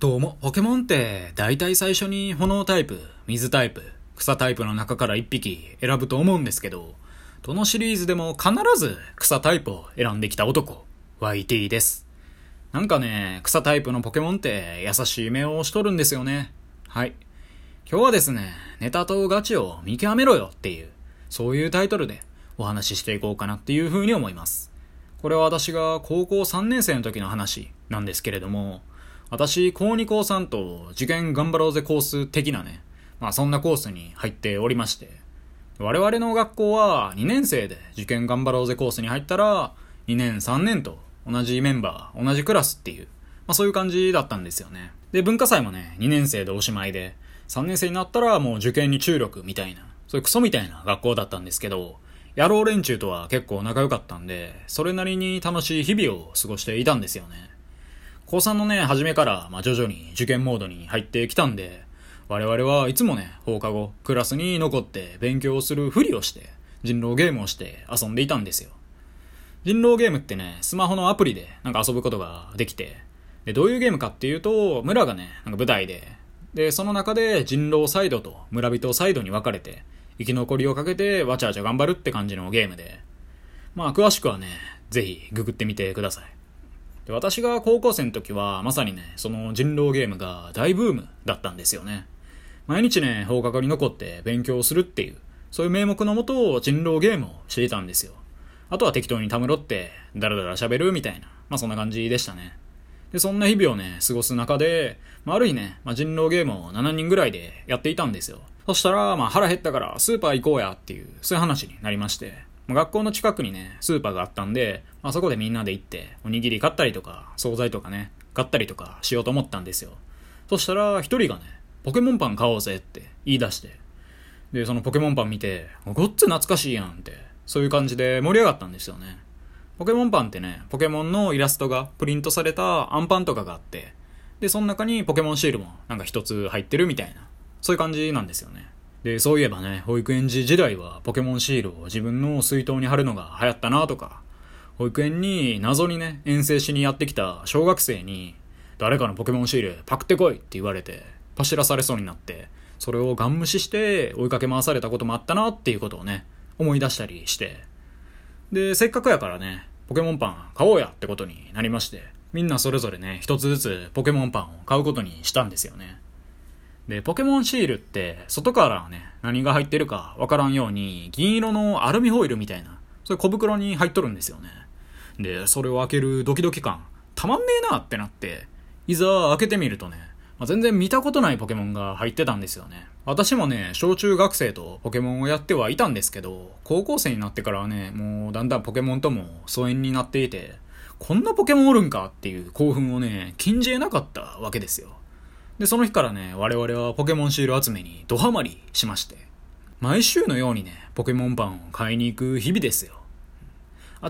どうも、ポケモンって大体最初に炎タイプ、水タイプ、草タイプの中から1匹選ぶと思うんですけど、どのシリーズでも必ず草タイプを選んできた男、YT です。なんかね、草タイプのポケモンって優しい目をしとるんですよね。はい。今日はですね、ネタとガチを見極めろよっていう、そういうタイトルでお話ししていこうかなっていう風に思います。これは私が高校3年生の時の話なんですけれども、私、高2高3と受験頑張ろうぜコース的なね、まあそんなコースに入っておりまして、我々の学校は2年生で受験頑張ろうぜコースに入ったら、2年3年と同じメンバー、同じクラスっていう、まあそういう感じだったんですよね。で、文化祭もね、2年生でおしまいで、3年生になったらもう受験に注力みたいな、そういうクソみたいな学校だったんですけど、野郎連中とは結構仲良かったんで、それなりに楽しい日々を過ごしていたんですよね。高3のね、初めから、まあ、徐々に受験モードに入ってきたんで、我々はいつもね、放課後、クラスに残って勉強するふりをして、人狼ゲームをして遊んでいたんですよ。人狼ゲームってね、スマホのアプリでなんか遊ぶことができて、で、どういうゲームかっていうと、村がね、なんか舞台で、で、その中で人狼サイドと村人サイドに分かれて、生き残りをかけてわちゃわちゃ頑張るって感じのゲームで、まあ詳しくはね、ぜひググってみてください。で私が高校生の時は、まさにね、その人狼ゲームが大ブームだったんですよね。毎日ね、放課後に残って勉強するっていう、そういう名目のもと人狼ゲームをしていたんですよ。あとは適当にたむろって、だらだら喋るみたいな、まあそんな感じでしたね。で、そんな日々をね、過ごす中で、まあ、ある日ね、まあ、人狼ゲームを7人ぐらいでやっていたんですよ。そしたら、まあ腹減ったからスーパー行こうやっていう、そういう話になりまして。学校の近くにね、スーパーがあったんで、まあ、そこでみんなで行って、おにぎり買ったりとか、惣菜とかね、買ったりとかしようと思ったんですよ。そしたら、一人がね、ポケモンパン買おうぜって言い出して、で、そのポケモンパン見て、ごっつ懐かしいやんって、そういう感じで盛り上がったんですよね。ポケモンパンってね、ポケモンのイラストがプリントされたアンパンとかがあって、で、その中にポケモンシールもなんか一つ入ってるみたいな、そういう感じなんですよね。で、そういえばね、保育園児時代はポケモンシールを自分の水筒に貼るのが流行ったなとか、保育園に謎にね、遠征しにやってきた小学生に、誰かのポケモンシールパクってこいって言われて、走らされそうになって、それをガン無視して追いかけ回されたこともあったなっていうことをね、思い出したりして。で、せっかくやからね、ポケモンパン買おうやってことになりまして、みんなそれぞれね、一つずつポケモンパンを買うことにしたんですよね。で、ポケモンシールって、外からね、何が入ってるかわからんように、銀色のアルミホイルみたいな、そういう小袋に入っとるんですよね。で、それを開けるドキドキ感、たまんねえなってなって、いざ開けてみるとね、まあ、全然見たことないポケモンが入ってたんですよね。私もね、小中学生とポケモンをやってはいたんですけど、高校生になってからはね、もうだんだんポケモンとも疎遠になっていて、こんなポケモンおるんかっていう興奮をね、禁じ得なかったわけですよ。で、その日からね、我々はポケモンシール集めにドハマりしまして、毎週のようにね、ポケモンパンを買いに行く日々ですよ。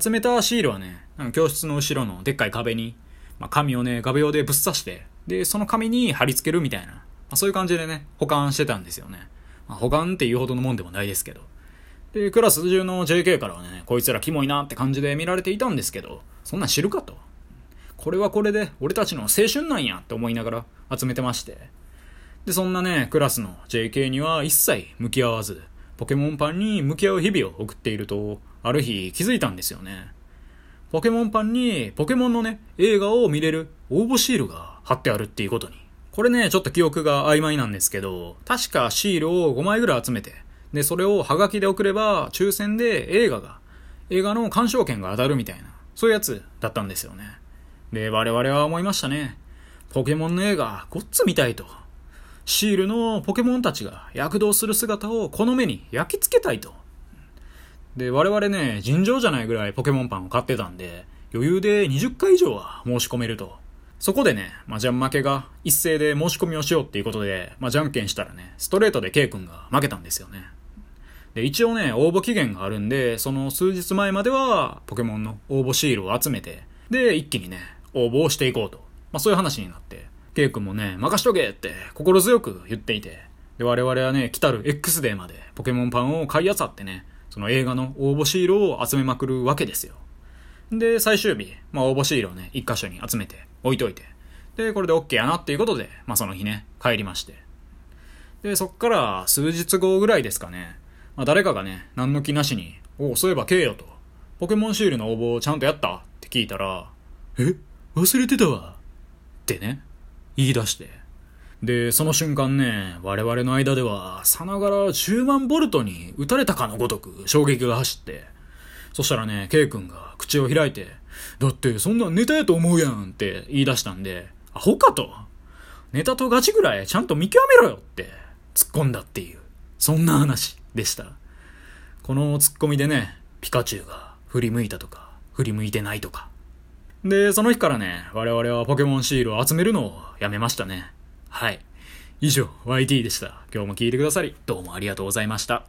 集めたシールはね、教室の後ろのでっかい壁に、まあ、紙をね、画鋲でぶっ刺して、で、その紙に貼り付けるみたいな、まあ、そういう感じでね、保管してたんですよね。まあ、保管っていうほどのもんでもないですけど。で、クラス中の JK からはね、こいつらキモいなって感じで見られていたんですけど、そんなん知るかと。これはこれで俺たちの青春なんやって思いながら集めてまして。で、そんなね、クラスの JK には一切向き合わず、ポケモンパンに向き合う日々を送っていると、ある日気づいたんですよね。ポケモンパンにポケモンのね、映画を見れる応募シールが貼ってあるっていうことに。これね、ちょっと記憶が曖昧なんですけど、確かシールを5枚ぐらい集めて、で、それをハガキで送れば、抽選で映画が、映画の鑑賞券が当たるみたいな、そういうやつだったんですよね。で、我々は思いましたね。ポケモンの映画、ごっつ見たいと。シールのポケモンたちが躍動する姿をこの目に焼き付けたいと。で、我々ね、尋常じゃないぐらいポケモンパンを買ってたんで、余裕で20回以上は申し込めると。そこでね、まあ、じゃん負けが一斉で申し込みをしようっていうことで、まあ、じゃんけんしたらね、ストレートで K 君が負けたんですよね。で、一応ね、応募期限があるんで、その数日前までは、ポケモンの応募シールを集めて、で、一気にね、応募をしていこうと。まあそういう話になって、ケイ君もね、任しとけって心強く言っていて、で、我々はね、来たる X デーまでポケモンパンを買い漁ってね、その映画の応募シールを集めまくるわけですよ。で、最終日、まあ応募シールをね、一箇所に集めて置いといて、で、これで OK やなっていうことで、まあその日ね、帰りまして。で、そっから数日後ぐらいですかね、まあ誰かがね、何の気なしに、おお、そういえば K よと、ポケモンシールの応募をちゃんとやったって聞いたら、え？忘れてたわ。ってね、言い出して。で、その瞬間ね、我々の間では、さながら10万ボルトに撃たれたかのごとく衝撃が走って、そしたらね、K 君が口を開いて、だってそんなネタやと思うやんって言い出したんで、アホかと。ネタとガチぐらいちゃんと見極めろよって突っ込んだっていう、そんな話でした。この突っ込みでね、ピカチュウが振り向いたとか、振り向いてないとか。で、その日からね、我々はポケモンシールを集めるのをやめましたね。はい。以上、YT でした。今日も聞いてくださり、どうもありがとうございました。